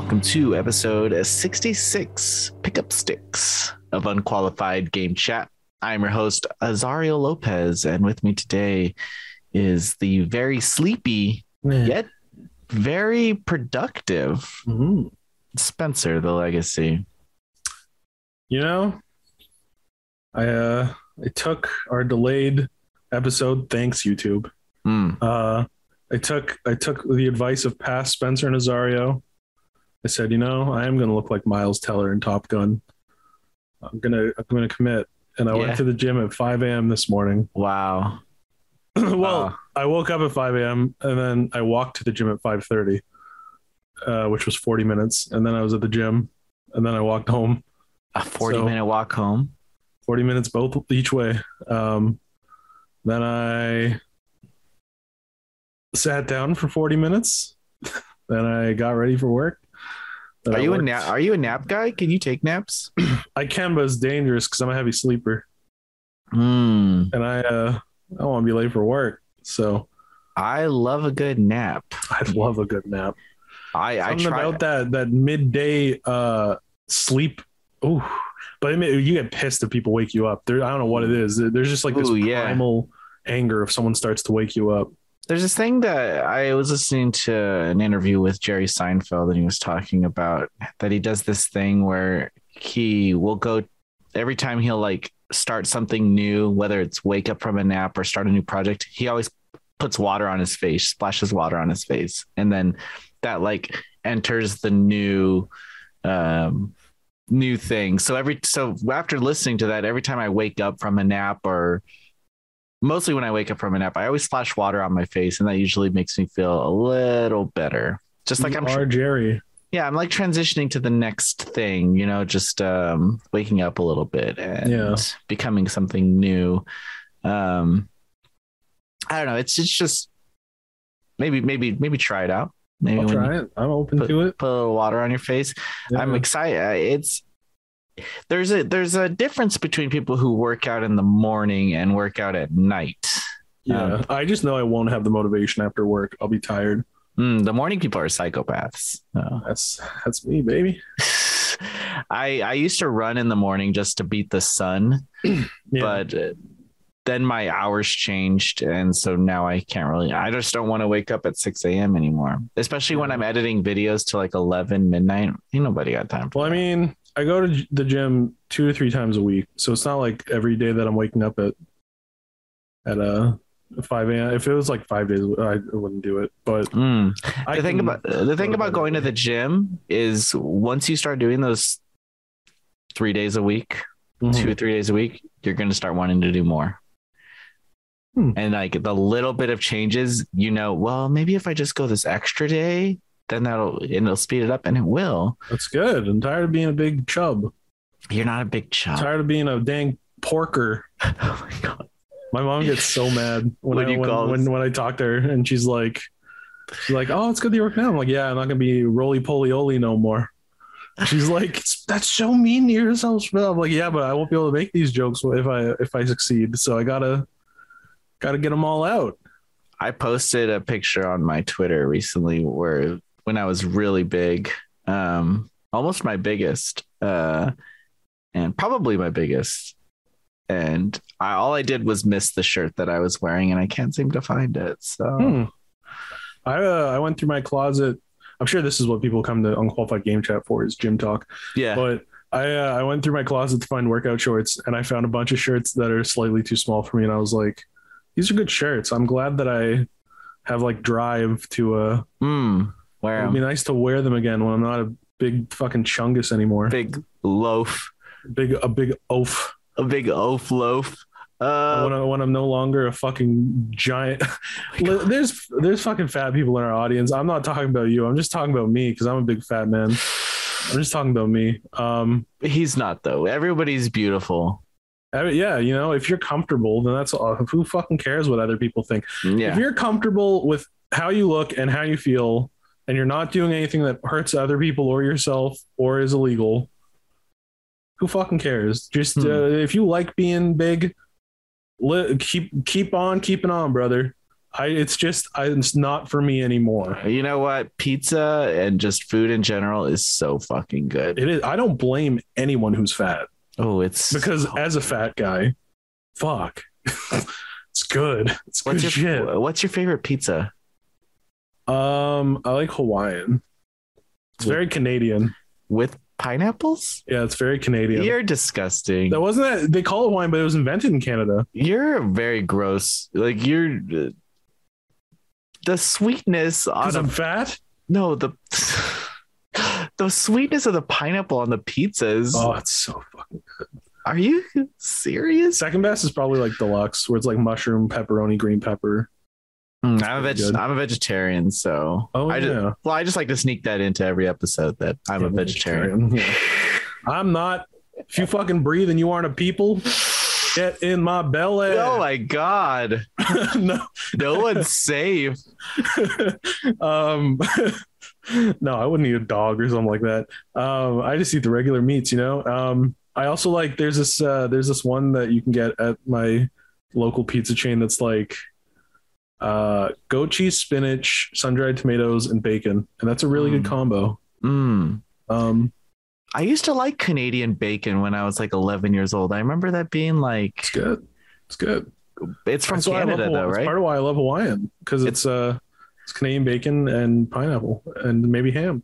welcome to episode 66 Pickup Sticks of Unqualified Game Chat. I'm your host, Azario Lopez, and with me today is the very sleepy yet very productive Mhm. Spencer, the legacy. You know, I uh I took our delayed episode. Thanks, YouTube. Mm, Uh, I took I took the advice of past Spencer and Azario. I said, you know, I am going to look like Miles Teller in Top Gun. I'm gonna I'm gonna commit, and I Yeah. went to the gym at 5 a.m. this morning. wow. well, Wow. I woke up at 5 a.m. and then I walked to the gym at 5:30, uh, which was 40 minutes, and then I was at the gym, and then I walked home. A 40 So- minute walk home. 40 minutes both each way. Um, then I sat down for 40 minutes. then I got ready for work. Then Are I you a nap? Are you a nap guy? Can you take naps? I can, but it's dangerous because I'm a heavy sleeper Hmm. and I uh, I don't want to be late for work. So I love a good nap. I'd love a good nap. I, I Something try. about that that midday uh, sleep. Ooh. But I mean, you get pissed if people wake you up. There, I don't know what it is. There's just like this Ooh, yeah. primal anger if someone starts to wake you up. There's this thing that I was listening to an interview with Jerry Seinfeld, and he was talking about that he does this thing where he will go every time he'll like start something new, whether it's wake up from a nap or start a new project. He always puts water on his face, splashes water on his face, and then that like enters the new um new thing. So every so after listening to that, every time I wake up from a nap or mostly when I wake up from a nap, I always splash water on my face, and that usually makes me feel a little better. Just like You I'm, are Jerry. yeah, I'm like transitioning to the next thing, you know, just um, waking up a little bit and Yeah. becoming something new. Um, I don't know. It's it's just maybe maybe maybe try it out. Maybe I'll try it. I'm open put, to it. put a little water on your face. I'm excited. Uh, It's there's a there's a difference between people who work out in the morning and work out at night. Yeah, Um, I just know I won't have the motivation after work. I'll be tired. Mm, the morning people are psychopaths. Uh, That's that's me, baby. I I used to run in the morning just to beat the sun, Yeah. but uh, then my hours changed, and so now I can't really. I just don't want to wake up at six a.m. anymore, especially when I'm editing videos to like eleven midnight. Ain't nobody got time for. well, I mean, I go to the gym two or three times a week, so it's not like every day that I'm waking up at at uh five a.m. If it was like five days, I wouldn't do it. But Mm. I the thing can- about the thing about going to the gym is once you start doing those three days a week, Mhm. two or three days a week, you're going to start wanting to do more. Hmm. And like the little bit of changes, you know, well, maybe if I just go this extra day, then that'll and it'll speed it up, and it will. that's good. I'm tired of being a big chub. You're not a big chub. Tired of being a dang porker. oh my god! My mom gets so mad when I when, when, when I talk to her and she's like she's like, Oh, it's good that you're working out. I'm like, Yeah, I'm not gonna be roly poly oly no more. She's like, That's so mean to yourself. Phil." I'm like, Yeah, but I won't be able to make these jokes if I if I succeed. So I gotta gotta get them all out. I posted a picture on my Twitter recently where when I was really big, um, almost my biggest, uh, and probably my biggest. And I, all I did was miss the shirt that I was wearing, and I can't seem to find it. So Hmm. I uh, I went through my closet. I'm sure this is what people come to unqualified game chat for is gym talk. yeah, But I uh, I went through my closet to find workout shorts, and I found a bunch of shirts that are slightly too small for me, and I was like, "These are good shirts. I'm glad that I have like drive to uh. mm, wear It'd be nice to wear them again when I'm not a big fucking chungus anymore. big loaf, Big a big oaf. a big oaf loaf. Uh, when, I, when I'm no longer a fucking giant. Li- there's there's fucking fat people in our audience. I'm not talking about you. I'm just talking about me because I'm a big fat man. I'm just talking about me. Um, he's not though. Everybody's beautiful. I mean, yeah, you know, if you're comfortable, then that's all. Who fucking cares what other people think? Yeah, If you're comfortable with how you look and how you feel, and you're not doing anything that hurts other people or yourself or is illegal, who fucking cares? Just Hmm. uh, if you like being big, li- keep keep on keeping on, brother. I it's just I, it's not for me anymore. You know what? Pizza and just food in general is so fucking good. It is. I don't blame anyone who's fat Oh, it's because as a fat guy, fuck, it's good. It's what's good your shit. what's your favorite pizza? Um, I like Hawaiian. It's With- very Canadian. With pineapples? Yeah, it's very Canadian. You're disgusting. that wasn't that they call it Hawaiian, but it was invented in Canada. You're very gross. Like you're the sweetness on a I'm fat. no the the sweetness of the pineapple on the pizzas. Oh, it's so fucking. Good. Are you serious? Second best is probably like deluxe, where it's like mushroom, pepperoni, green pepper. Mm, I'm a veg- good. I'm a vegetarian, so Oh I yeah, just, well, I just like to sneak that into every episode that I'm a Yeah, vegetarian. Yeah. I'm not. If you fucking breathe and you aren't a people, get in my belly. Oh my god, no, no one's safe. um, no, I wouldn't eat a dog or something like that. Um, I just eat the regular meats, you know. Um, I also like there's this uh, there's this one that you can get at my local pizza chain that's like uh, goat cheese, spinach, sun dried tomatoes, and bacon, and that's a really good Mm. combo. Mm. Um, I used to like Canadian bacon when I was like 11 years old. I remember that being like it's good. It's good. it's from That's why love Canada Hawaii- though, It's right? part of why I love Hawaiian because it's uh it's Canadian bacon and pineapple and maybe ham.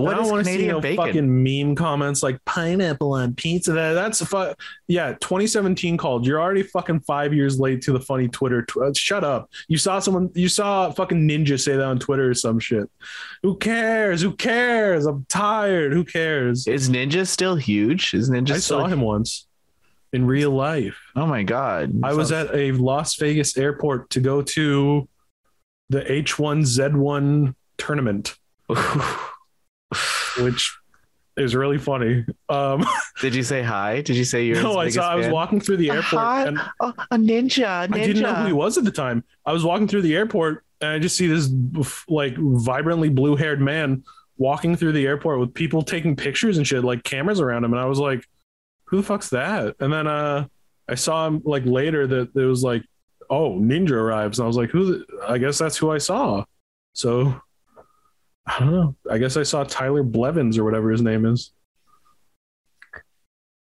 What I don't is want to see no bacon? fucking meme comments like pineapple on pizza. That that's a fu- yeah. 2017 called. You're already fucking five years late to the funny Twitter. Tw- uh, shut up. You saw someone. You saw fucking ninja say that on Twitter or some shit. Who cares? Who cares? I'm tired. Who cares? Is Ninja still huge? Is Ninja I saw him once in real life. Oh my god. I was at a Las Vegas airport to go to the H1Z1 tournament, which is really funny. Um, Did you say hi? Did you say you're no, I saw. biggest I was walking through the airport, Hi. and Oh, a ninja, a ninja. I didn't know who he was at the time. I was walking through the airport, and I just see this like vibrantly blue-haired man walking through the airport with people taking pictures and shit, like cameras around him, and I was like, "Who the fuck's that?" And then uh, I saw him like later that it was like, "Oh, Ninja arrives," and I was like, "Who?" The-? I guess that's who I saw. So I don't know. I guess I saw Tyler Blevins or whatever his name is.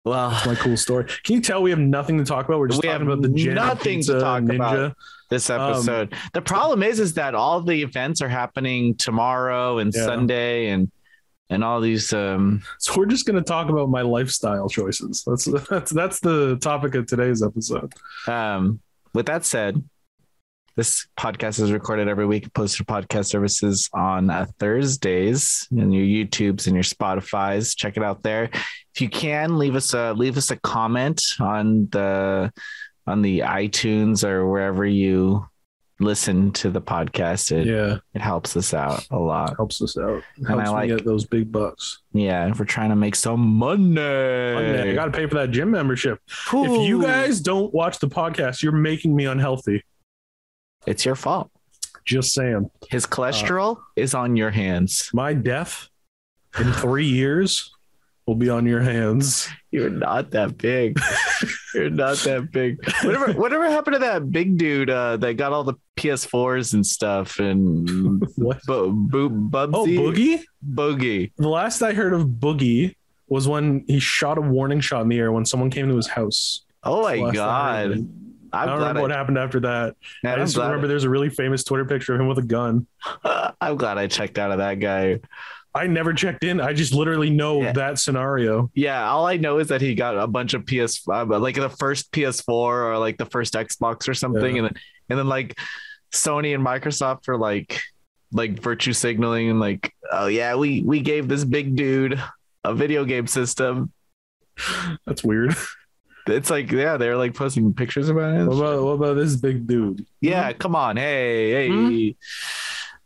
Well, My cool story. Can you tell we have nothing to talk about? We're just We talking have about the nothing to talk ninja. about. this Um, episode. the problem is, is that all the events are happening tomorrow and Yeah. Sunday, and and all these. Um, So we're just going to talk about my lifestyle choices. That's that's that's the topic of today's episode. um, with that said, this podcast is recorded every week, posted to podcast services on uh, Thursdays, and your YouTubes and your Spotify's. Check it out there. If you can, leave us a leave us a comment on the on the iTunes or wherever you listen to the podcast. It Yeah, it helps us out a lot. helps us out. And I Helps like- get those big bucks. Yeah, if we're trying to make some money. I got to pay for that gym membership. If you guys don't watch the podcast, you're making me unhealthy. It's your fault. Just saying. His cholesterol is on your hands. My death in three years will be on your hands. You're not that big. You're not that big. Whatever. Whatever happened to that big dude uh, that got all the PS4s and stuff and What? bo- bo- Bubsy Oh, Boogie. Boogie. The last I heard of Boogie was when he shot a warning shot in the air when someone came to his house. Oh my I heard of god! It. I I'm don't glad. remember what happened after that. I just remember there's a really famous Twitter picture of him with a gun. I'm glad I checked out of that guy. I never checked in. I just literally know Yeah. that scenario. Yeah, all I know is that he got a bunch of PS, uh, like the first PS4 or like the first Xbox or something, Yeah. and then and then like Sony and Microsoft are like like virtue signaling and like, oh yeah, we we gave this big dude a video game system. That's weird. It's like yeah, they're like posting pictures about it. What about what about this big dude? yeah, come on, hey, hey. Hmm?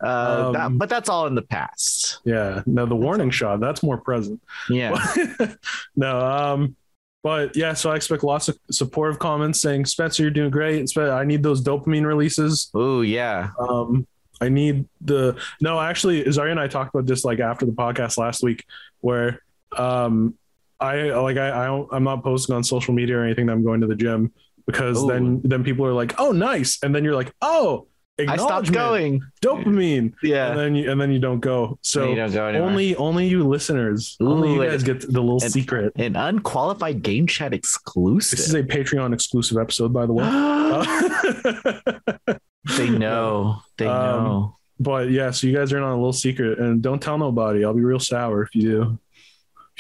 Uh, Um, that, but that's all in the past. Yeah. No, the warning shot, that's more present. Yeah. no, um, but yeah, so I expect lots of supportive comments saying, Spencer, you're doing great. Spe- I need those dopamine releases. Oh yeah. Um, I need the no, actually, Zaria and I talked about this like after the podcast last week, where um, I like I, I don't, I'm not posting on social media or anything that I'm going to the gym, because Ooh. then then people are like, "Oh, nice," and then you're like, "Oh, I stopped going. dopamine," Yeah. and then you and then you don't go. So you don't go only only you listeners, only you guys get the little and- secret. an unqualified game chat exclusive. This is a Patreon exclusive episode, by the way. Uh, they know. They Um, know. but yeah, so you guys are in on a little secret, and don't tell nobody. I'll be real sour if you do.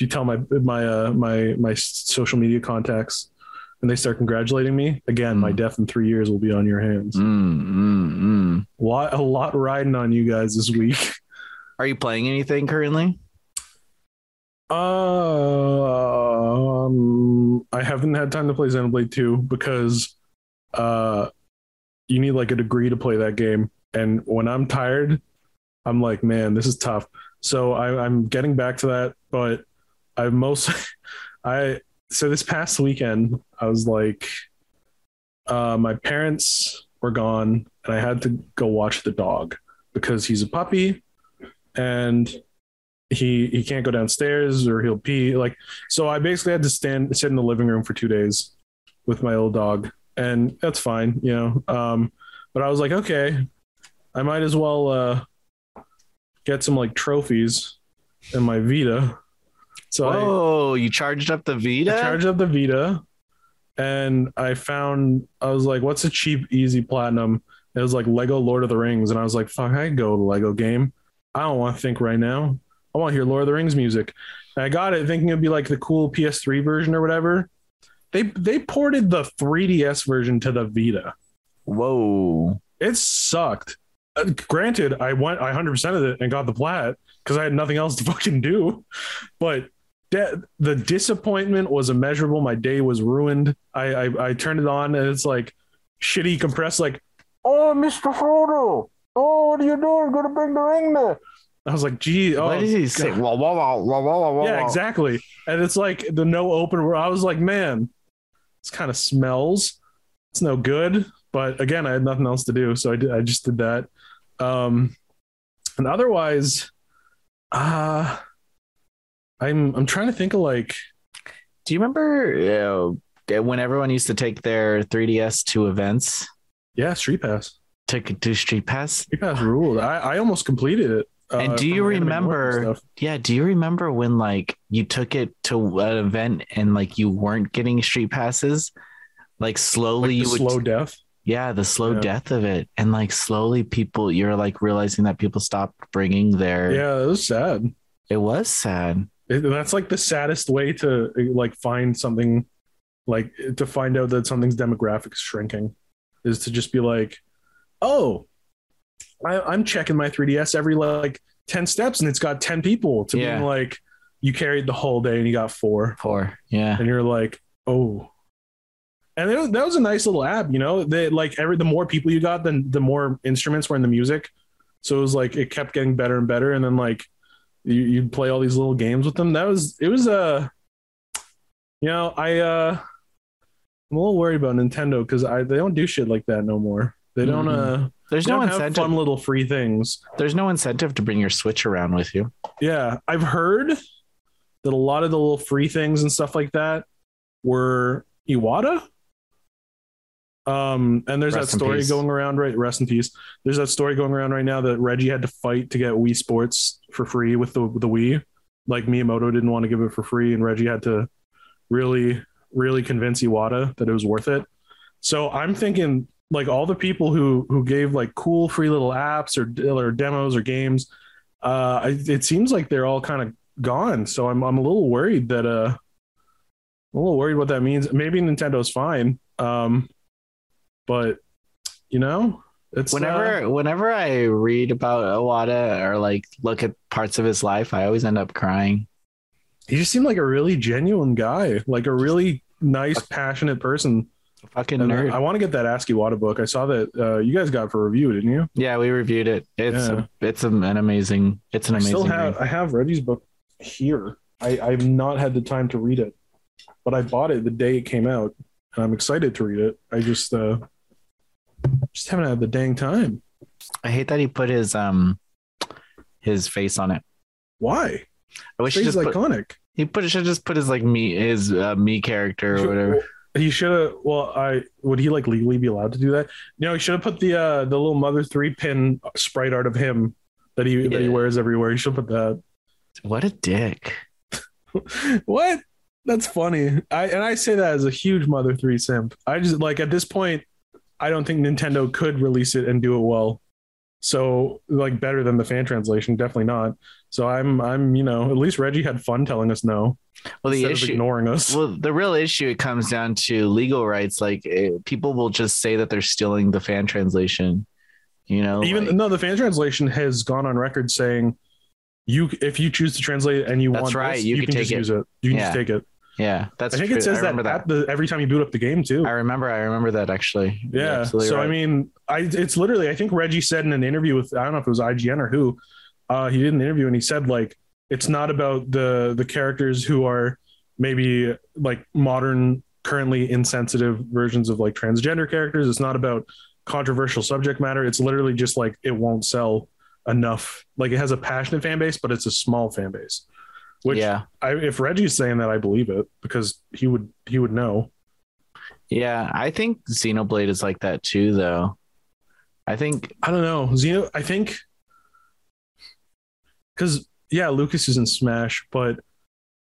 You tell my my uh, my my social media contacts, and they start congratulating me again, my Mm. death in three years will be on your hands. Mm, mm, mm. A lot, a lot riding on you guys this week. Are you playing anything currently? Um, I haven't had time to play Xenoblade 2 because uh, you need like a degree to play that game. And when I'm tired, I'm like, man, this is tough. So I, I'm getting back to that, but I most I so this past weekend I was like, uh, my parents were gone, and I had to go watch the dog because he's a puppy, and he he can't go downstairs or he'll pee. Like so i basically had to stand sit in the living room for two days with my old dog and that's fine you know um but i was like okay i might as well uh get some like trophies in my vita so oh, you charged up the Vita? I charged up the Vita and I found I was like, what's a cheap, easy platinum? It was like Lego Lord of the Rings. And I was like, fuck, I go to Lego game. I don't want to think right now. I want to hear Lord of the Rings music. And I got it thinking it'd be like the cool PS3 version or whatever. They they ported the 3DS version to the Vita. Whoa. It sucked. Uh, granted, I went I 100% of it and got the plat because I had nothing else to fucking do. But de- the disappointment was immeasurable. My day was ruined. I, I I turned it on and it's like shitty compressed, like, oh, Mr. Frodo. Oh, what are you doing? Gonna bring the ring there. I was like, gee, oh, what did he say? God. Wah, wah, wah, wah, wah, wah, wah, Yeah, exactly. And it's like the no open where I was like, man, this kind of smells. It's no good. But again, I had nothing else to do, so I did. I just did that. Um, and otherwise, uh I'm I'm trying to think of like Do you remember uh, when everyone used to take their 3DS to events? yeah, Street Pass. Took to Street Pass? Street Pass ruled. I, I almost completed it. uh, And do you Anime North and remember- Yeah. Do you remember when like you took it to an event and like you weren't getting street passes? Like slowly Like you would slow death? yeah the slow Yeah. death of it and like slowly people you're like realizing that people stopped bringing their Yeah, it was sad. it was sad that's like the saddest way to like find something like to find out that something's demographic is shrinking is to just be like oh I, i'm checking my 3ds every like 10 steps and it's got 10 people. To Yeah. being like you carried the whole day and you got four. Four yeah. And you're like oh. And it that was a nice little app you know? They like every the more people you got then the more instruments were in the music. So it was like it kept getting better and better. And then like you, you'd play all these little games with them. That was it was uh you know i uh i'm a little worried about nintendo because i they don't do shit like that no more. They don't uh there's no incentive. fun little free things. There's no incentive to bring your switch around with you. Yeah, I've heard that a lot of the little free things and stuff like that were Iwata. Um, and there's Rest that story going around, right? Rest in peace. There's that story going around right now that Reggie had to fight to get Wii Sports for free with the the Wii. Like Miyamoto didn't want to give it for free, and Reggie had to really, really convince Iwata that it was worth it. So I'm thinking like all the people who who gave like cool free little apps or or demos or games uh I- it seems like they're all kind of gone so i'm i'm a little worried that uh i'm a little worried what that means maybe nintendo's fine um but you know it's uh, whenever whenever i read about Iwata or like look at parts of his life i always end up crying he just seemed like a really genuine guy like a really nice passionate person fucking And nerd i want to get that Ask Iwata book i saw that uh you guys got for review didn't you yeah we reviewed it it's Yeah. a, it's an amazing it's an I amazing still have read. I have Reggie's book here. I, I've not had the time to read it, but I bought it the day it came out, and I'm excited to read it. I just uh just haven't had the dang time. i hate that he put his um his face on it Why? i wish he He's just put, iconic. he put should just put his like me his uh, me character or whatever he should have. Well, I would he like legally be allowed to do that? No, he should have put the uh the little mother three pin sprite art of him that he that he wears everywhere. He should have put that. What a dick. what? That's funny. I and I say that as a huge Mother 3 simp. I just like at this point, I don't think Nintendo could release it and do it well. So like better than the fan translation, definitely not. So I'm I'm you know at least Reggie had fun telling us no Well, the issue. ignoring us. Well, the real issue it comes down to legal rights. Like eh, people will just say that they're stealing the fan translation. You know, Even like- no, the fan translation has gone on record saying you if you choose to translate it and you That's want right, this, you you, can can take just it. use it. You can Yeah. just take it. Yeah, that's. I think true. it says I that at the every time you boot up the game too. I remember. I remember that actually. Yeah. absolutely So I mean, I it's literally I think Reggie said in an interview with I don't know if it was IGN or who, uh, he did an interview and he said like it's not about the the characters who are maybe like modern, currently insensitive versions of like transgender characters. It's not about controversial subject matter. It's literally just like it won't sell enough. Like it has a passionate fan base, but it's a small fan base. Which yeah, I, if Reggie's saying that, I believe it because he would he would know. yeah. I think Xenoblade is like that too, though. I think I don't know. Xeno, I think because yeah, Lucas is in Smash, but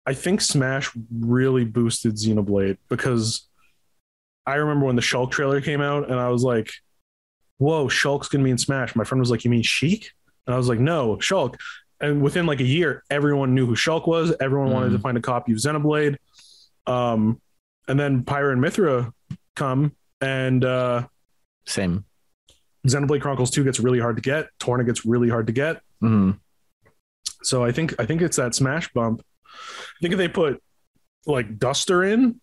I think Smash really boosted Xenoblade because I remember when the Shulk trailer came out and I was like, "Whoa, Shulk's gonna be in Smash." My friend was like, "You mean Sheik?" And I was like, "No, Shulk." And within like a year, everyone knew who Shulk was. Everyone wanted to find a copy of Xenoblade. Um, and then Pyra and Mythra come, and uh, same. Xenoblade Chronicles 2 gets really hard to get. Torna gets really hard to get. Mhm. So I think I think it's that smash bump. I think if they put like Duster in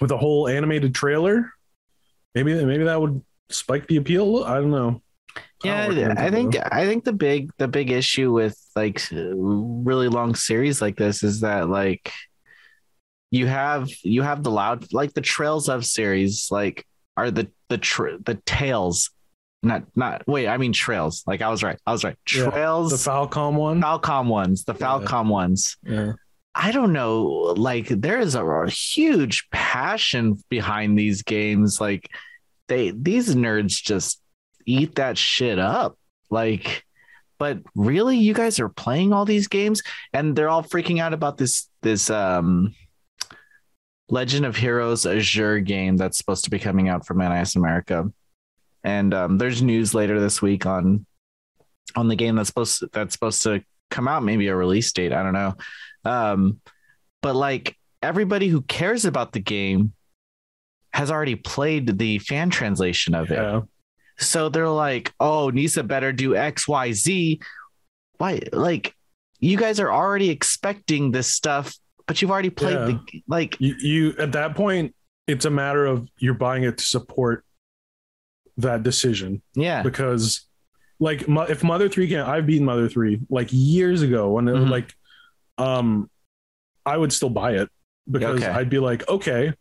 with a whole animated trailer, maybe maybe that would spike the appeal. I don't know. Oh, yeah, work in I think I think the big the big issue with like really long series like this is that like you have you have the loud like the Trails of series like are the the tr- the tails not not wait I mean Trails like I was right I was right Yeah, Trails the Falcom one. Falcom ones the Yeah. Falcom ones Yeah. I don't know. Like there is a, a huge passion behind these games. Like they these nerds just eat that shit up. Like, but really, you guys are playing all these games and they're all freaking out about this this um Legend of Heroes Azure game that's supposed to be coming out from NIS America. And um, there's news later this week on on the game that's supposed to, that's supposed to come out, maybe a release date. I don't know. Um, but like everybody who cares about the game has already played the fan translation of it. So they're like, oh, Nisa better do X, Y, Z. Why? Like, you guys are already expecting this stuff, but you've already played Yeah. the like. You, you at that point, it's a matter of you're buying it to support that decision. Yeah, because like if mother 3 can i've beaten mother 3 like years ago when it Mhm. like um i would still buy it because Okay. i'd be like okay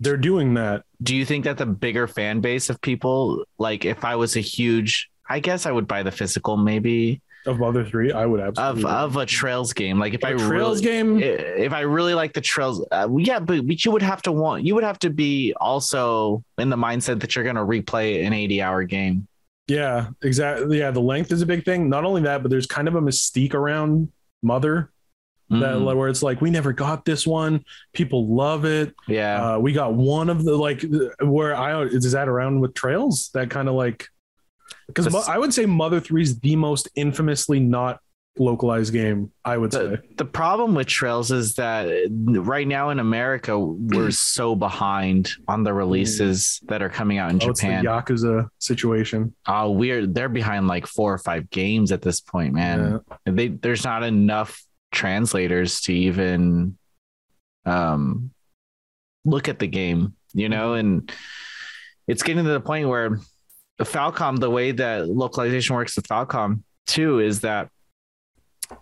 they're doing that. Do you think that the bigger fan base of people, like, if I was a huge, I guess I would buy the physical, maybe. Of mother 3 i would of absolutely. of a Trails game. Like, if I a trails really, game if I really like the trails, uh, yeah, but, but you would have to want, you would have to be also in the mindset that you're going to replay an 80 hour game. yeah exactly yeah the length is a big thing. Not only that but there's kind of a mystique around mother that Mm, where it's like we never got this one people love it yeah. uh, we got one of the like where I is that around with trails that kind of like because I would say Mother Three is the most infamously not localized game. I would say. the, the problem with trails is that right now in America, we're so behind on the releases that are coming out in Oh, it's the Yakuza situation. Oh, we're they're behind like four or five games at this point, man. They there's not enough translators to even um look at the game, you know, and it's getting to the point where Falcom, the way that localization works with Falcom too, is that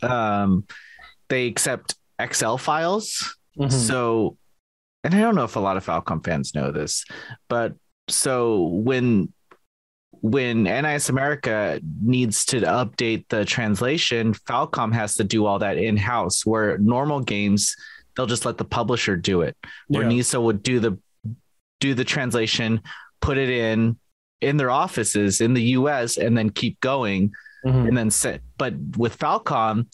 um they accept Excel files. Mhm. So and I don't know if a lot of Falcom fans know this, but so when when NIS America needs to update the translation, Falcom has to do all that in house. Where normal games, they'll just let the publisher do it. Where Yeah. NISA would do the do the translation, put it in in their offices in the US and then keep going Mhm. and then set but with Falcom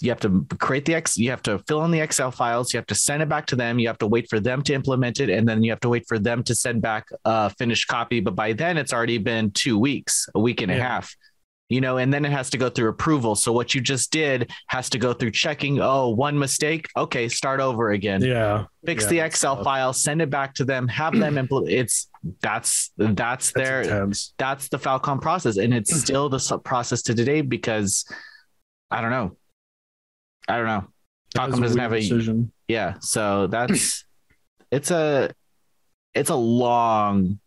you have to create the X you have to fill in the Excel files, you have to send it back to them, you have to wait for them to implement it and then you have to wait for them to send back a finished copy but by then it's already been 2 weeks, a week and a half. You know, and then it has to go through approval. So what you just did has to go through checking, oh, one mistake, okay, start over again Yeah. fix Yeah, the Excel tough. file, send it back to them, have them implement. It's that's that's That's their intense. that's the Falcom process, and it's still the process to today because I don't know, I don't know. Falcom doesn't have a decision. yeah, so that's it's a it's a long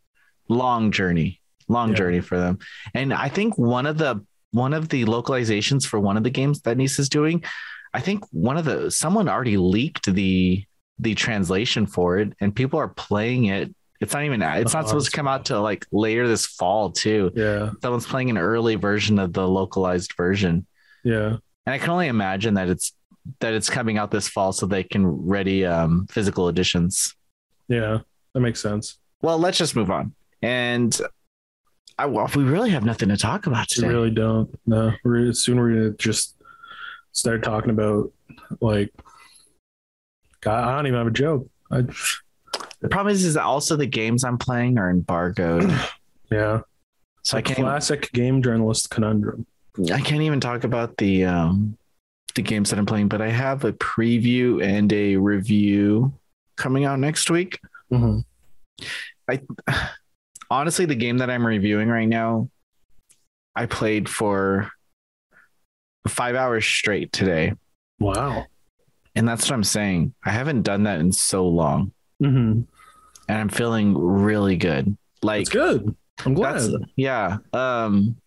long journey, long Yeah. journey for them, and I think one of the one of the localizations for one of the games that Nice is doing, I think one of the someone already leaked the the translation for it, and people are playing it. It's not even it's not Oh, supposed to come out till like later this fall too. Yeah. Someone's playing an early version of the localized version, Yeah. And I can only imagine that it's that it's coming out this fall so they can ready um, physical editions. Yeah. That makes sense. Well, let's just move on. And I, well, we really have nothing to talk about today. We really don't. No. We're soon we're gonna just start talking about like God, I don't even have a joke. I, The problem is, is that also the games I'm playing are embargoed, yeah. so I a can't. Even, classic game journalist conundrum. I can't even talk about the um, the games that I'm playing. But I have a preview and a review coming out next week. Mhm. Honestly, the game that I'm reviewing right now, I played for five hours straight today. Wow. And that's what I'm saying. I haven't done that in so long. Mm-hmm. And I'm feeling really good. Like It's good. I'm glad. that's yeah. Um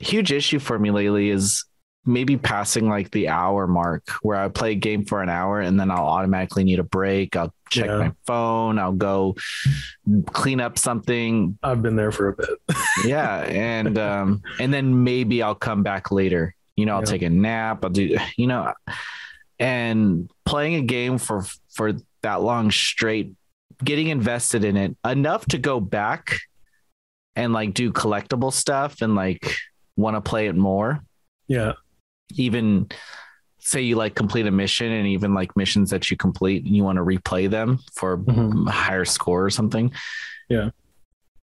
huge issue for me lately is maybe passing like the hour mark where I play a game for an hour and then I'll automatically need a break. I'll check Yeah. my phone, I'll go clean up something. I've been there for a bit. Yeah. And um and then maybe I'll come back later. You know, I'll Yeah. take a nap, I'll do you know and playing a game for for that long straight getting invested in it enough to go back and like do collectible stuff and like want to play it more yeah. even say you like complete a mission and even like missions that you complete and you want to replay them for Mhm. a higher score or something Yeah.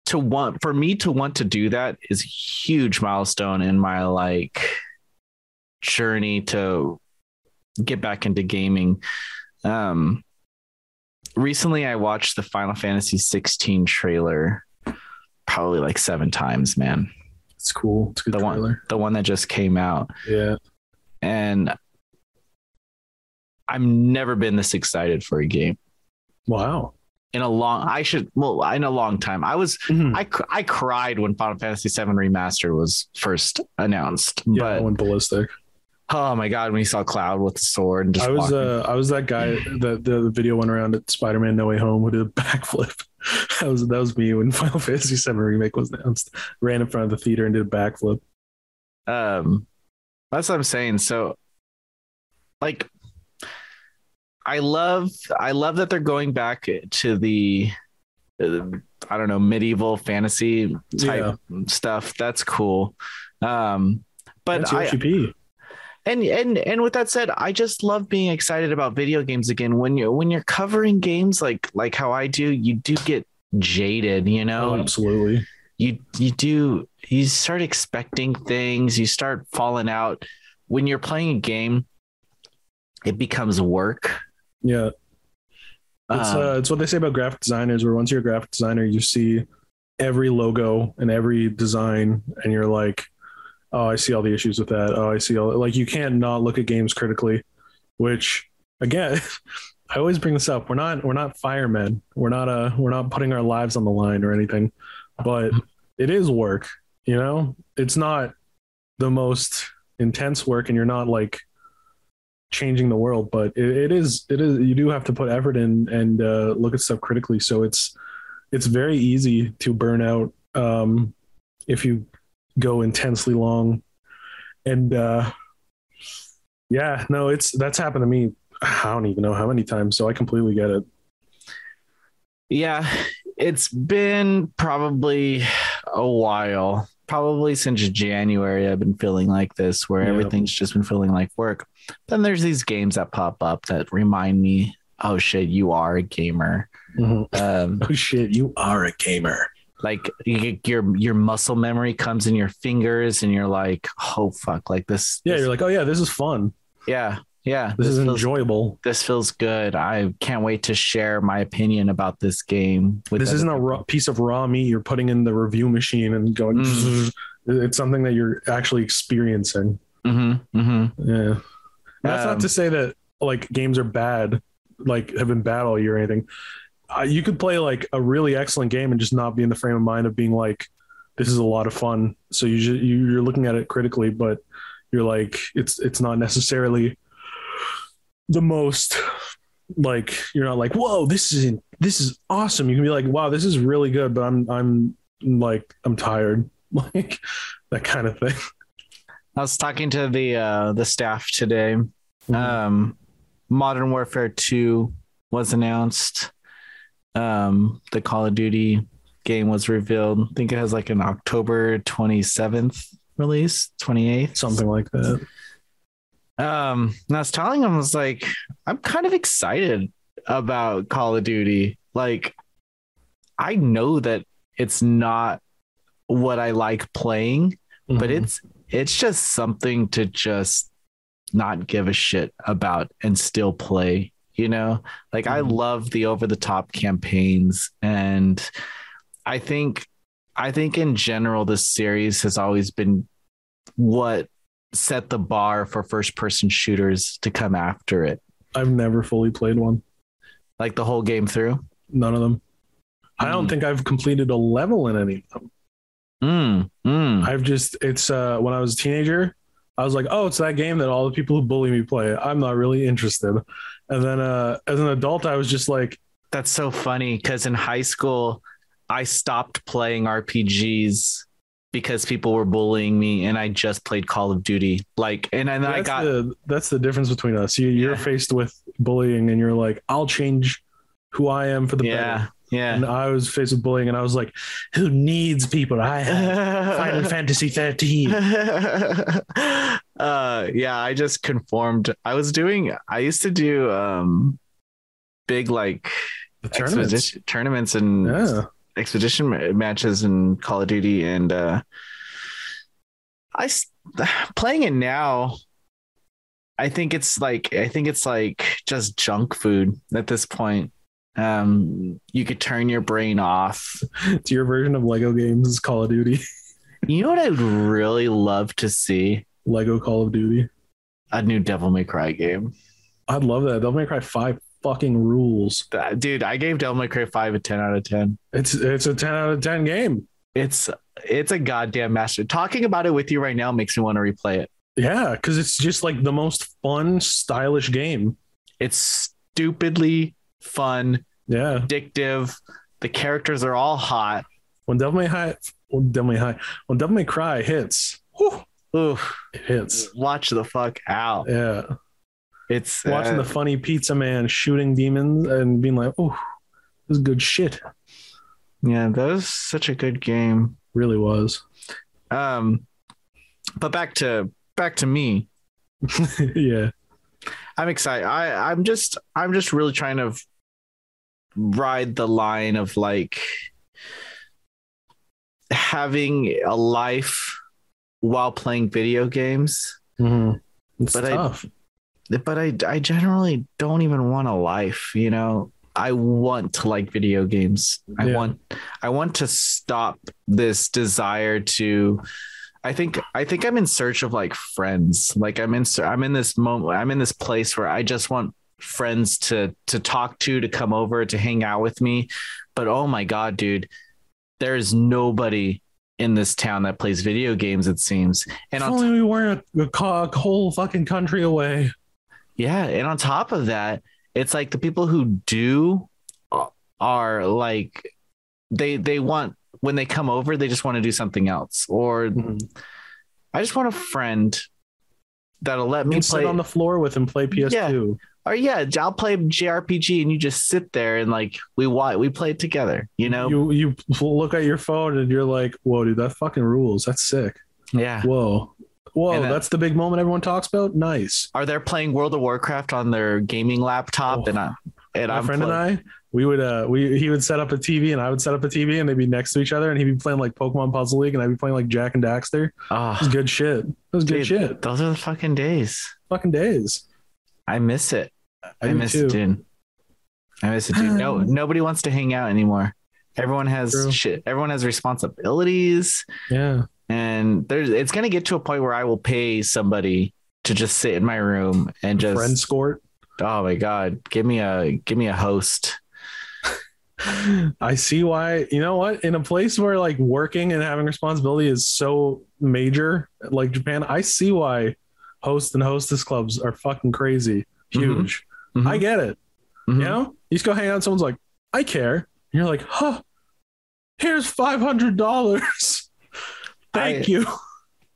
to want for me to want to do that is a huge milestone in my like journey to get back into gaming um recently i watched the final fantasy 16 trailer probably like seven times man It's cool. It's The one- the one that just came out Yeah. and I've never been this excited for a game Wow. in a long. I should well in a long time. I was Mhm. I I cried when Final Fantasy VII Remaster was first announced, Yeah, I went ballistic. Oh my god, when you saw Cloud with the sword and just I was uh I was that guy that the, the video went around at Spider-Man No Way Home who did a backflip. That was that was me when Final Fantasy 7 remake was announced. Ran in front of the theater and did a backflip. um that's what I'm saying. So like I love I love that they're going back to the uh, I don't know medieval fantasy type stuff. That's cool. Um but That's I. and and and with that said, I just love being excited about video games again. When you when you're covering games like like how I do, you do get jaded, you know. Oh, absolutely. you you do you start expecting things, you start falling out. When you're playing a game, it becomes work. Yeah. It's Um, uh, it's what they say about graphic designers. Where once you're a graphic designer, you see every logo and every design, and you're like, "Oh, I see all the issues with that. Oh, I see all." Like you can't not look at games critically. Which again, I always bring this up. We're not we're not firemen. We're not uh we're not putting our lives on the line or anything, but it is work. You know, it's not the most intense work, and you're not like changing the world but it, it is it is you do have to put effort in and uh, look at stuff critically so it's it's very easy to burn out um, if you go intensely long and uh, yeah no it's that's happened to me i don't even know how many times so i completely get it yeah It's been probably a while, probably since January. I've been feeling like this, where Yeah. everything's just been feeling like work. Then there's these games that pop up that remind me, oh shit, you are a gamer. Um, Oh shit, you are a gamer. Like your your muscle memory comes in your fingers, and you're like, oh fuck, like this. Yeah, this- you're like, oh yeah, this is fun. yeah, yeah. This, is feels- enjoyable. This feels good. I can't wait to share my opinion about this game. With This isn't a raw, piece of raw meat you're putting in the review machine and going. Mm. It's something that you're actually experiencing. Mm-hmm, mm-hmm. Yeah. That's Um, not to say that like games are bad, like have been bad all year or anything. Uh, you could play like a really excellent game and just not be in the frame of mind of being like, this is a lot of fun. So you ju- you're looking at it critically, but you're like, it's it's not necessarily the most like you're not like, whoa, this is this is awesome. You can be like, wow, this is really good, but I'm I'm like I'm tired, like that kind of thing. I was talking to the uh, the staff today. Mm-hmm. Um, Modern Warfare Two was announced. Um, the Call of Duty game was revealed. I think it has like an October twenty seventh release, twenty eighth, Something like that. Um, and I was telling him, I was like, I'm kind of excited about Call of Duty. Like, I know that it's not what I like playing, but Mhm. it's it's just something to just not give a shit about and still play. You know, like I Mhm. love the over the top campaigns, and I think I think in general this series has always been what set the bar for first person shooters to come after it, I've never fully played one. like the whole game through. None of them. I don't Mm. think I've completed a level in any of them. Mm, mm. I've just it's uh when I was a teenager, I was like, oh, it's that game that all the people who bully me play. I'm not really interested. And then uh as an adult, I was just like, That's so funny because in high school, I stopped playing RPGs because people were bullying me, and I just played Call of Duty. Like, and then I got the that's the difference between us. You you're Yeah. faced with bullying and you're like, I'll change who I am for the yeah, better. Yeah. And I was faced with bullying and I was like, who needs people? I have Final Fantasy 13. uh yeah i just conformed i was doing i used to do um big like The tournaments. tournaments and Yeah. expedition ma- matches in call of duty and uh i playing it now i think it's like i think it's like just junk food at this point um you could turn your brain off It's your version of Lego games is Call of Duty. you know what i'd really love to see Lego Call of Duty. a new devil may cry game I'd love that. Devil May Cry 5 fucking rules. That- dude i gave devil may cry 5 a 10 out of 10 It's it's a 10 out of 10 game. it's it's a goddamn master talking about it with you right now makes me want to replay it Yeah, because it's just like the most fun, stylish game. it's stupidly fun Yeah. addictive the characters are all hot When Devil May High, when Devil May High, when Devil May Cry hits, whew, Ooh, it hits. watch the fuck out Yeah. it's Watching uh, the funny pizza man shooting demons and being like, oh, this is good shit. yeah that was such a good game Really was. um but back to back to me yeah. i'm excited i i'm just i'm just really trying to ride the line of like having a life while playing video games Mhm. It's But I- tough. but I I generally don't even want a life, you know. I want to like video games. I Yeah. want I want to stop this desire to I think I think I'm in search of like friends. Like I'm in I'm in this moment I'm in this place where I just want friends to to talk to, to come over, to hang out with me. But oh my god, dude, there's nobody in this town that plays video games it seems. And if on only we weren't a, a whole fucking country away. Yeah, and on top of that, it's like the people who do are like they they want when they come over, they just want to do something else. Or Mhm. I just want a friend that'll let You me play on the floor with him, play PS2. Yeah. or yeah, I'll play JRPG and you just sit there and like we watch, we play it together. You know, You you look at your phone and you're like, whoa, dude, that fucking rules. That's sick. yeah. Whoa. Whoa, And then- that's the big moment everyone talks about. Nice. Are they playing World of Warcraft on their gaming laptop? Oh. and I and My I'm friend and I, we would uh we he would set up a TV and I would set up a TV and they'd be next to each other and he'd be playing like Pokemon Puzzle League and I'd be playing like Jak and Daxter. It was Oh, good shit. It was good dude, shit. Those are the fucking days. Fucking days. I miss it. I, do miss too. it, dude. I miss it, dude. No, nobody wants to hang out anymore. Everyone has True. shit. Everyone has responsibilities, Yeah. and there's. It's gonna get to a point where I will pay somebody to just sit in my room and just. Friend score. Oh my god! Give me a give me a host. I see why. You know what? In a place where like working and having responsibility is so major, like Japan, I see why host and hostess clubs are fucking crazy, huge. Mhm. I get it. Mhm. You know, you just go hang out. Someone's like, "I care," and you're like, "Huh? Here's five hundred dollars. Thank I- you."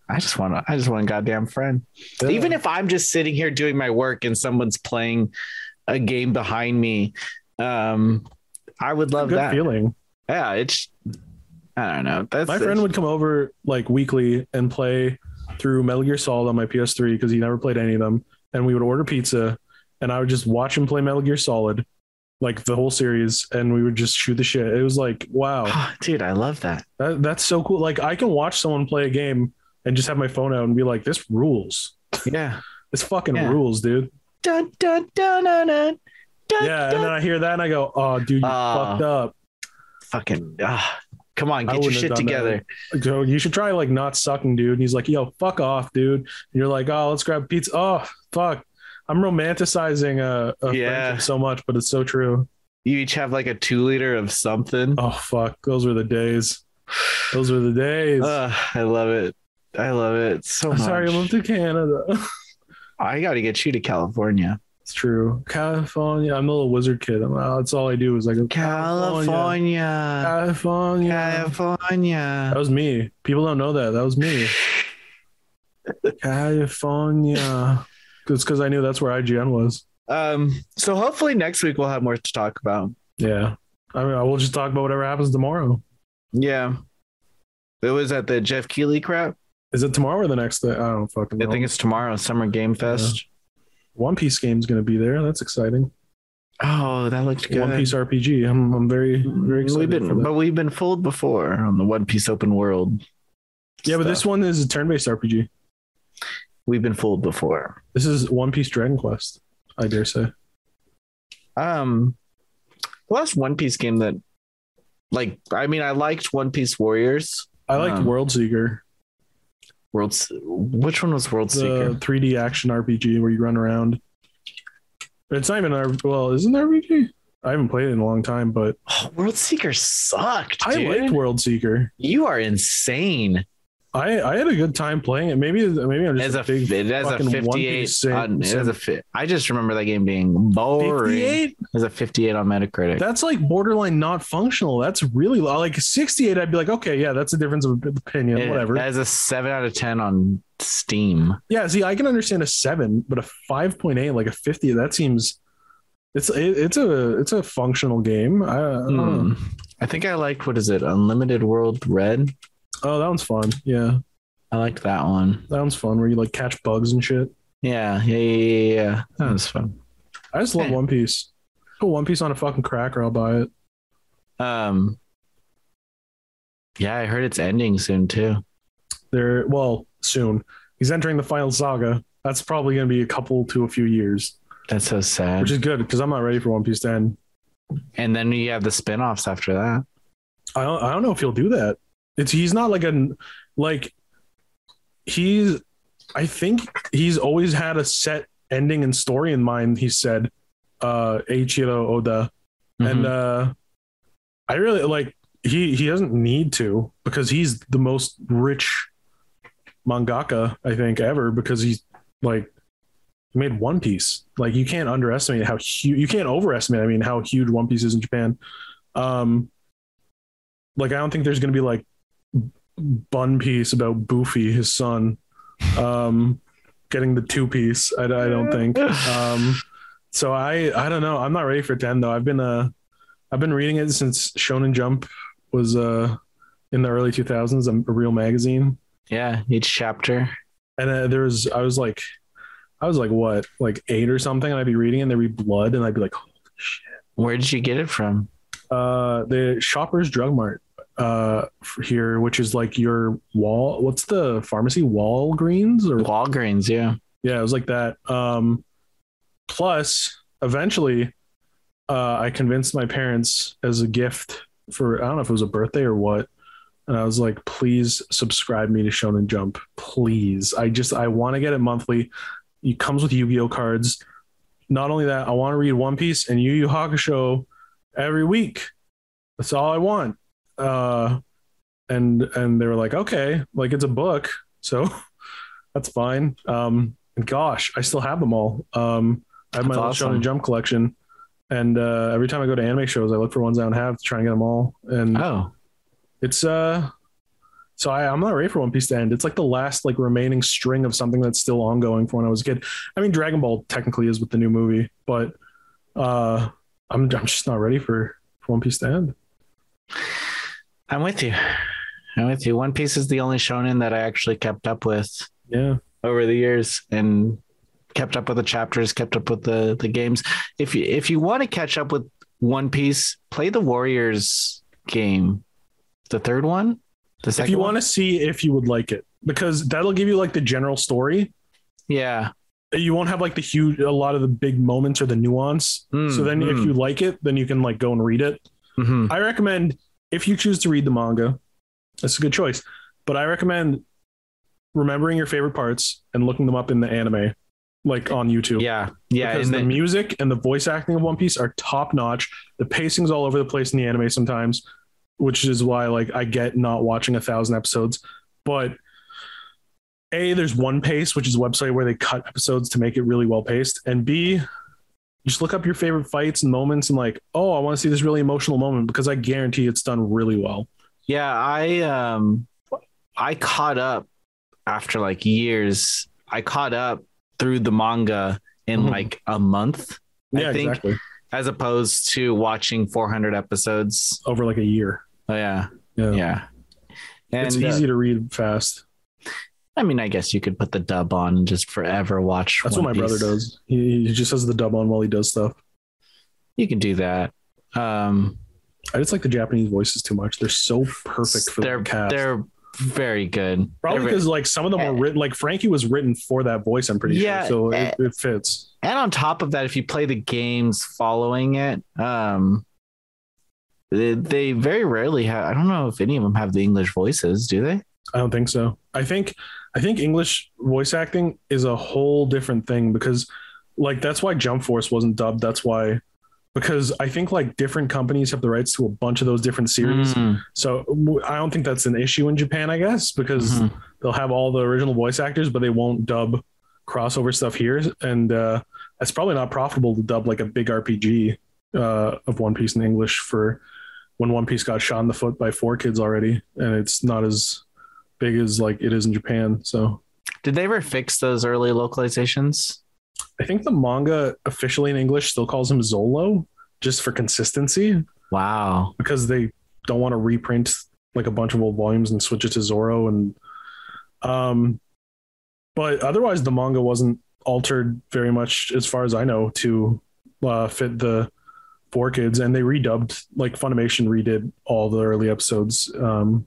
I just want to. I just want a goddamn friend. Even if I'm just sitting here doing my work and someone's playing a game behind me, um, I would love good that. feeling. Yeah, it's. I don't know. That's My friend would come over like weekly and play through Metal Gear Solid on my PS3 because he never played any of them. And we would order pizza, and I would just watch him play Metal Gear Solid, like the whole series, and we would just shoot the shit. It was like, wow, dude, I love that. that, that's so cool. Like I can watch someone play a game and just have my phone out and be like, this rules. Yeah. This fucking Yeah. rules, dude. Dun, dun, dun, dun, dun, dun, Yeah, dun. and then I hear that and I go, oh, dude, you Ah. fucked up. fucking. ah, come on, get your shit that. together. So you should try like not sucking, dude. And he's like, yo, fuck off, dude. And you're like, oh, let's grab pizza. Oh, fuck. I'm romanticizing a, a Yeah. friendship so much, but it's so true. You each have like a two liter of something. Oh, fuck. Those were the days. Those were the days. Ugh, I love it. I love it so I'm much. sorry, I moved to Canada. I got to get you to California. It's true. California. I'm a little wizard kid. I'm, uh, that's all I do is like California. California. California. That was me. People don't know that. That was me. California. It's because I knew that's where IGN was. Um, so hopefully next week we'll have more to talk about. Yeah. I mean, we'll just talk about whatever happens tomorrow. Yeah. It was at the Geoff Keighley crap. Is it tomorrow or the next day? I don't fucking I think it's tomorrow, Summer Game Fest. One Piece game's going to be there. That's exciting. Oh, that looked good. One Piece RPG. I'm, I'm very, very excited. We've for been, that. but we've been fooled before on the One Piece open world. yeah, but this one is a turn based RPG. we've been fooled before. This is One Piece Dragon Quest, I dare say. Um, the last One Piece game that, like, I mean, I liked One Piece Warriors. I liked Um, World Seeker, World's which one was World the Seeker? 3D action RPG where you run around. It's not even an R- well, isn't it RPG? I haven't played it in a long time, but Oh, World Seeker sucked. I liked World Seeker. You are insane. I I had a good time playing it. Maybe maybe I'm just As a a big it has a fucking 58 Piece sim- on, it has a fi- I just remember that game being boring. 58. There's a 58 on Metacritic. That's like borderline not functional. That's really low. Like 68, I'd be like, okay, yeah, that's a difference of opinion. it whatever. has a 7 out of 10 on Steam. Yeah, see, I can understand a seven, but a 5.8, like a 50, that seems it's it, it's a it's a functional game. I, I don't know. Hmm. I think I liked what is it? Unlimited World Red. Oh, that one's fun. Yeah, I liked that one. that one's fun where you like catch bugs and shit. Yeah, yeah, yeah, yeah. yeah. That was fun. I just love One Piece. Put One Piece on a fucking cracker, I'll buy it. Um, yeah, I heard it's ending soon too. There, well, soon. He's entering the final saga. That's probably going to be a couple to a few years, That's so sad. which is good because I'm not ready for One Piece to end. and then you have the spin-offs after that. I don't, I don't know if he'll do that. It's he's not like a like he's I think he's always had a set ending and story in mind. He said, uh, Eiichiro Oda, and Mhm. uh, I really like he he doesn't need to because he's the most rich mangaka I think ever because he's like he made One Piece. Like you can't underestimate how huge you can't overestimate. I mean how huge One Piece is in Japan. Um, like I don't think there's gonna be like Bun Piece about Boofy, his son. Um, getting the two piece. I, I don't think. Um, so I I don't know. I'm not ready for ten though. I've been uh I've been reading it since Shonen Jump was uh in the early 2000s, a real magazine. Yeah, each chapter. And uh, there was I was like I was like what like eight or something, and I'd be reading and there'd be blood, and I'd be like, holy shit. Where did you get it from? Uh, the Shoppers Drug Mart uh here, which is like your wall. What's the pharmacy? Walgreens or Walgreens? Yeah. Yeah, it was like that. Um, plus, eventually, uh, I convinced my parents as a gift for I don't know if it was a birthday or what, and I was like, "Please subscribe me to Shonen Jump, please. I just I want to get it monthly. It comes with Yu-Gi-Oh cards. Not only that, I want to read One Piece and Yu Yu Hakusho every week. That's all I want." Uh, and and they were like, "Okay, like it's a book, so that's fine." Um, and gosh, I still have them all. Um, I have my That's little awesome. Shonen Jump collection, and uh, every time I go to anime shows, I look for ones I don't have to try and get them all. And Oh, it's uh, so I, I'm not ready for One Piece to end. It's like the last like remaining string of something that's still ongoing from when I was a kid. I mean, Dragon Ball technically is with the new movie, but uh, I'm I'm just not ready for, for One Piece to end. I'm with you. I'm with you. One Piece is the only shonen that I actually kept up with Yeah, over the years and kept up with the chapters, kept up with the the games. If you if you want to catch up with One Piece, play the Warriors game. The third one? The second if you want to see if you would like it, because that'll give you like the general story. Yeah. You won't have like the huge, a lot of the big moments or the nuance. Mm, so then, if mm. you like it, then you can like go and read it. Mhm. I recommend if you choose to read the manga, that's a good choice. But I recommend remembering your favorite parts and looking them up in the anime, like on YouTube. Yeah. Yeah. because the then, music and the voice acting of One Piece are top notch. The pacing's all over the place in the anime sometimes, which is why like I get not watching a thousand episodes. But a there's one pace, which is a website where they cut episodes to make it really well paced, and b just look up your favorite fights and moments and like, oh, I want to see this really emotional moment because I guarantee it's done really well. yeah, I um I caught up after like years. I caught up through the manga in Mhm. like a month. I Yeah, think- exactly. as opposed to watching 400 episodes. Over like a year. Oh yeah, Yeah. yeah. And it's uh, easy to read fast. I mean, I guess you could put the dub on and just forever watch. That's One what my brother does. He, he just has the dub on while he does stuff. You can do that. Um, I just like the Japanese voices too much. They're so perfect for they're the cast. they're very good. Probably because like some of them were written, like Frankie was written for that voice. I'm pretty Yeah, sure, so eh, it, it fits. and on top of that, if you play the games following it, um, they, they very rarely have. I don't know if any of them have the English voices. Do they? I don't think so. I think I think English voice acting is a whole different thing because like that's why Jump Force wasn't dubbed. That's why because I think like different companies have the rights to a bunch of those different series. Mm, So I don't think that's an issue in Japan, I guess, because mhm. they'll have all the original voice actors, but they won't dub crossover stuff here. And uh, it's probably not profitable to dub like a big RPG uh, of One Piece in English for when One Piece got shot in the foot by 4Kids already, and it's not as big as like it is in Japan. So Did they ever fix those early localizations? I think the manga officially in English still calls him Zolo just for consistency Wow. because they don't want to reprint like a bunch of old volumes and switch it to Zoro and um but otherwise the manga wasn't altered very much as far as I know to uh, fit the 4Kids and they redubbed like Funimation redid all the early episodes um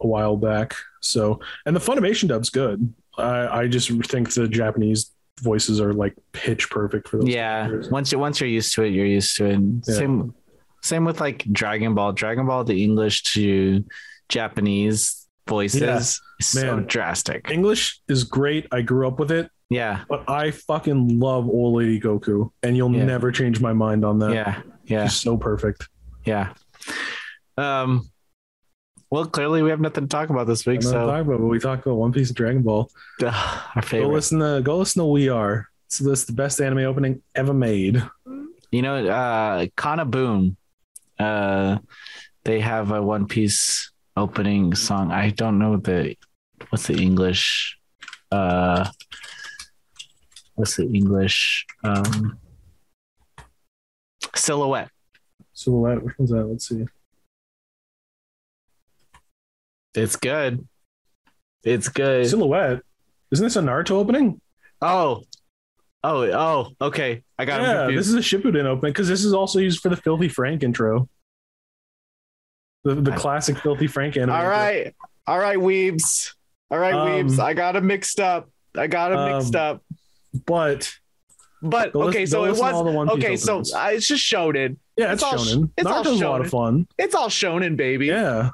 a while back so and the Funimation dub's good I I just think the Japanese voices are like pitch perfect for those Yeah. characters. Once you once you're used to it, you're used to it. Yeah. Same same with like Dragon Ball. Dragon Ball, the English to Japanese voices Yeah, is so man. drastic. English is great I grew up with it Yeah. But I fucking love old lady Goku, and you'll Yeah. never change my mind on that. Yeah. Yeah. She's so perfect. Yeah. Um well clearly we have nothing to talk about this week. So talking about, but we talked about One Piece and Dragon Ball. our favorite. Go listen to go listen to We Are. So this is the best anime opening ever made. You know, uh Kana Boon. Uh they have a One Piece opening song. I don't know the what's the English uh what's the English um silhouette. Silhouette. Which one's that? Let's see. It's good. It's good. Silhouette. Isn't this a Naruto opening? Oh. Oh, oh, okay. I got him yeah, this is a Shippuden opening because this is also used for the Filthy Frank intro. The, the classic Filthy Frank anime. All right. All right, weebs. All right, Um, weebs. I got them mixed up. I got them mixed Um, up. But But go okay, so it was the One Piece okay. So uh, it's just shonen. yeah, it's, it's all shonen. it's all Naruto's a lot of fun. It's all shonen, baby. Yeah.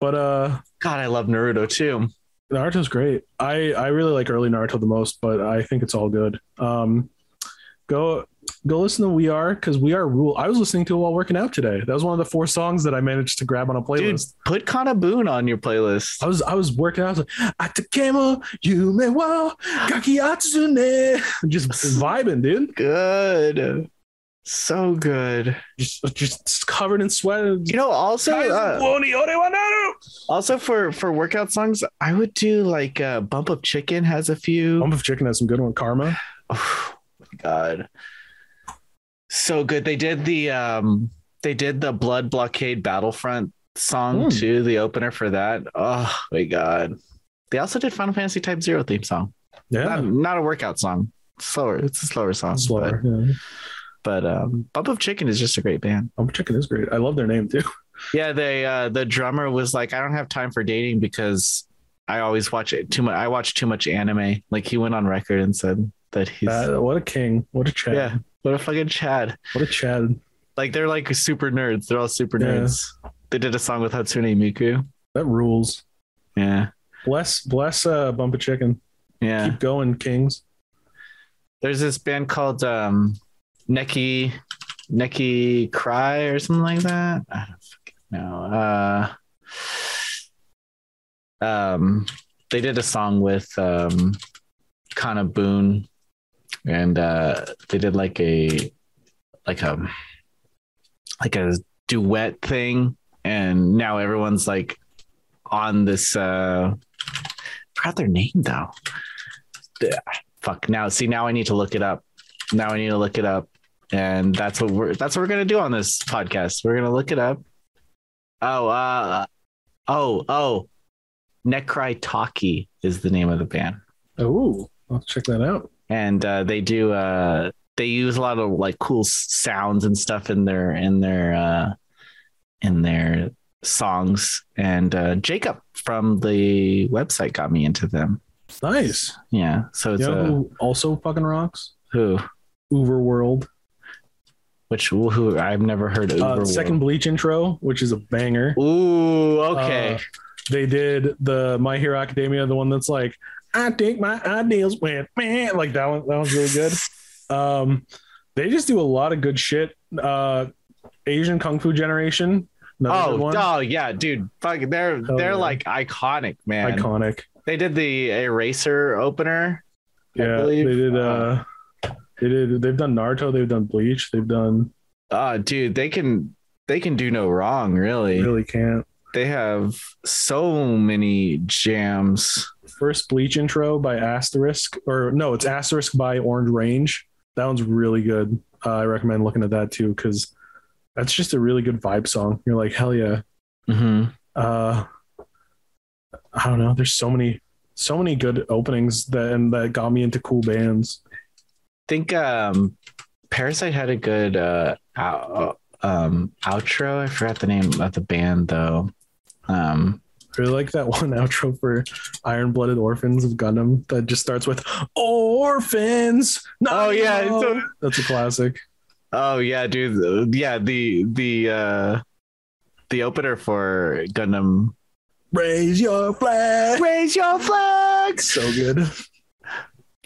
But uh God, I love Naruto too. Naruto's great. I I really like early Naruto the most, but I think it's all good. Um, go go listen to We Are because We Are rule. I was listening to it while working out today. That was one of the four songs that I managed to grab on a Dude, playlist. put Kana Boon on your playlist. I was I was working out. I was like, Atakemo Yume wa Gaki Atsune. Just vibing, dude. Good. So good. Just just covered in sweat. You know, also uh, Woni ore wa naru. also for for workout songs, I would do like uh, Bump of Chicken has a few. Bump of Chicken has some good one. Karma. Oh my god. So good. They did the um they did the Blood Blockade Battlefront song Hmm. too, the opener for that. Oh my god. They also did Final Fantasy Type Zero theme song. Yeah. Not, not a workout song. Slower. It's a slower song. Slower. Yeah. But, um Bump of Chicken is just a great band. Bump of Chicken is great. I love their name too. Yeah, they uh the drummer was like, I don't have time for dating because I always watch it too much I watch too much anime. Like he went on record and said that he's what a king. What a Chad. yeah, what a fucking Chad. What a Chad. Like they're like super nerds. They're all super Yeah. nerds. They did a song with Hatsune Miku. That rules. Yeah. Bless, bless, uh, Bump of Chicken. Yeah. Keep going, Kings. There's this band called um Neki Neki Cry or something like that. I don't know. Uh um they did a song with um Kana Boon and uh they did like a like a like a duet thing. And now everyone's like on this uh I forgot their name though. Fuck. Now see now i need to look it up. Now i need to look it up and that's what we're that's what we're gonna do on this podcast we're gonna look it up oh uh oh oh necry talkie is the name of the band Oh, I'll check that out. and uh, they do uh, they use a lot of like cool sounds and stuff in their in their uh, in their songs and uh, jacob from the website got me into them Nice. yeah so it's You know a who also fucking rocks? who UVERworld. Which who i've never heard of Uh, second Bleach intro, which is a banger. ooh okay Uh, they did the My Hero Academia, the one that's like, I think my ideals went man. Like that one, that one's really good. Um, they just do a lot of good shit. Uh, Asian Kung Fu Generation. another good oh one. oh yeah dude fuck they're Hell they're yeah. like iconic man iconic. they did the eraser opener I Yeah, believe. they did. Uh, they did. They've done Naruto. They've done Bleach. They've done. uh dude they can they can do no wrong really Really can't. they have so many jams. First Bleach intro by Asterisk, or no, it's Asterisk by Orange Range. That one's really good. Uh, I recommend looking at that too because that's just a really good vibe song. You're like, hell yeah. Mm-hmm. Uh, I don't know. There's so many, so many good openings that and that got me into cool bands. Think um, Parasite had a good uh, out, um, outro. I forgot the name of the band though. Um, I really like that one outro for Iron Blooded Orphans of Gundam that just starts with Orphans. Oh, yeah, No." so- that's a classic. oh yeah, dude. Yeah, the the uh, the opener for Gundam. Raise your flag. Raise your flag. So good.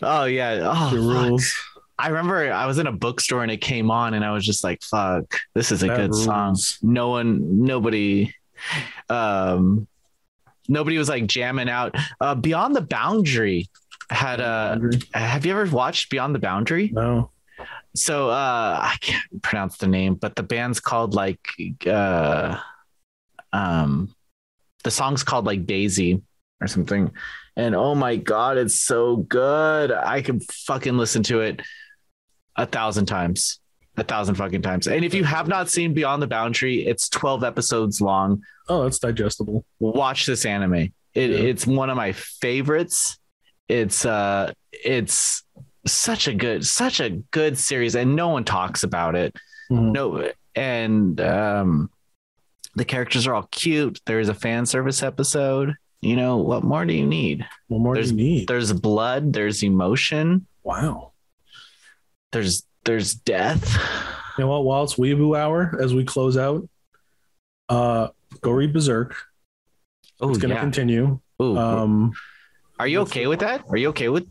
Oh yeah. Oh, The rules. I remember I was in a bookstore and it came on and I was just like, fuck, this is a That good song. No one, nobody, um, nobody was like jamming out. Uh, Beyond the Boundary had a, have you ever watched Beyond the Boundary? No. So, uh, I can't pronounce the name, but the band's called like, uh, um, the song's called like Daisy or something. And oh my god, it's so good. I can fucking listen to it a thousand times. A thousand fucking times. And if you have not seen Beyond the Boundary, it's 12 episodes long. Oh, that's digestible. Watch this anime. It, Yeah. It's one of my favorites. It's uh it's such a good such a good series and no one talks about it. Mhm. No and um the characters are all cute. There's a fan service episode. You know, what more do you need? What more do you need? There's blood, there's emotion, Wow. There's there's death. You know what? While it's Weeaboo hour, as we close out, uh, go read Berserk. Oh It's gonna yeah. continue. Ooh, Um, are you okay with that? Are you okay with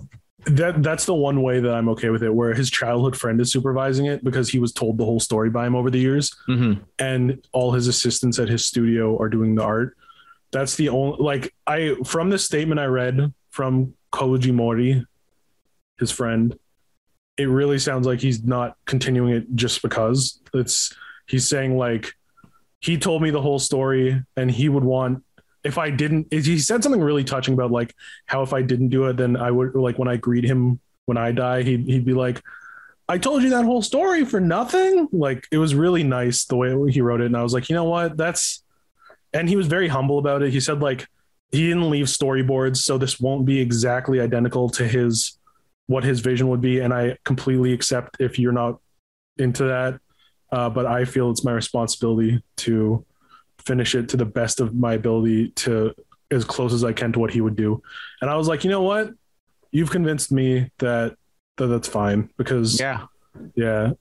that that's the one way that I'm okay with it, where his childhood friend is supervising it because he was told the whole story by him over the years, Mhm. and all his assistants at his studio are doing the art. That's the only like I from the statement I read from Koji Mori, his friend. It really sounds like he's not continuing it just because. It's he's saying like he told me the whole story and he would want if I didn't he said something really touching about like how if I didn't do it then I would like when I greet him when I die he'd, he'd be like I told you that whole story for nothing? Like it was really nice the way he wrote it. And I was like you know what? That's and he was very humble about it. He said like he didn't leave storyboards so this won't be exactly identical to his what his vision would be and I completely accept if you're not into that uh, but I feel it's my responsibility to finish it to the best of my ability to as close as I can to what he would do. And I was like, you know what? You've convinced me that, that that's fine because yeah, yeah?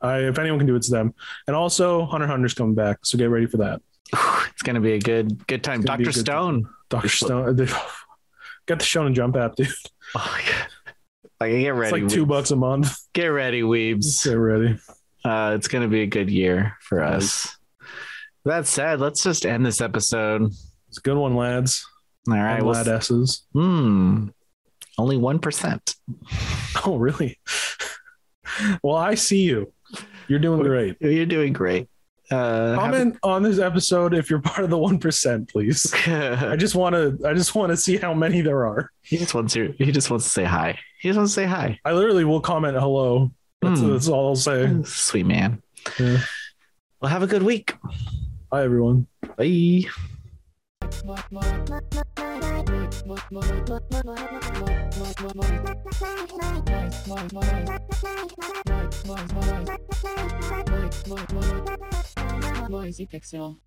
I if anyone can do it, it's them. And also Hunter Hunter's coming back, so get ready for that. It's gonna be a good good time. It's gonna be Doctor good Stone. Doctor Stone, they- got the Shonen Jump app, dude. Oh god. Like get ready. It's like two bucks a month. Get ready, weebs. Get ready. Uh, it's gonna be a good year for us. That said, let's just end this episode. It's a good one, lads. All right. Well, ladesses. hmm. Only one percent. Oh, really? well, I see you. You're doing great. You're doing great. Uh, Comment on this episode if you're part of the one percent, please. I just want to. I just want to see how many there are. he just wants to. He just wants to say hi. He just wants to say hi. I literally will comment hello. That's, Hmm. that's all I'll say. Sweet man. Yeah. Well, have a good week. Bye, everyone. Bye. Noisy Pixel.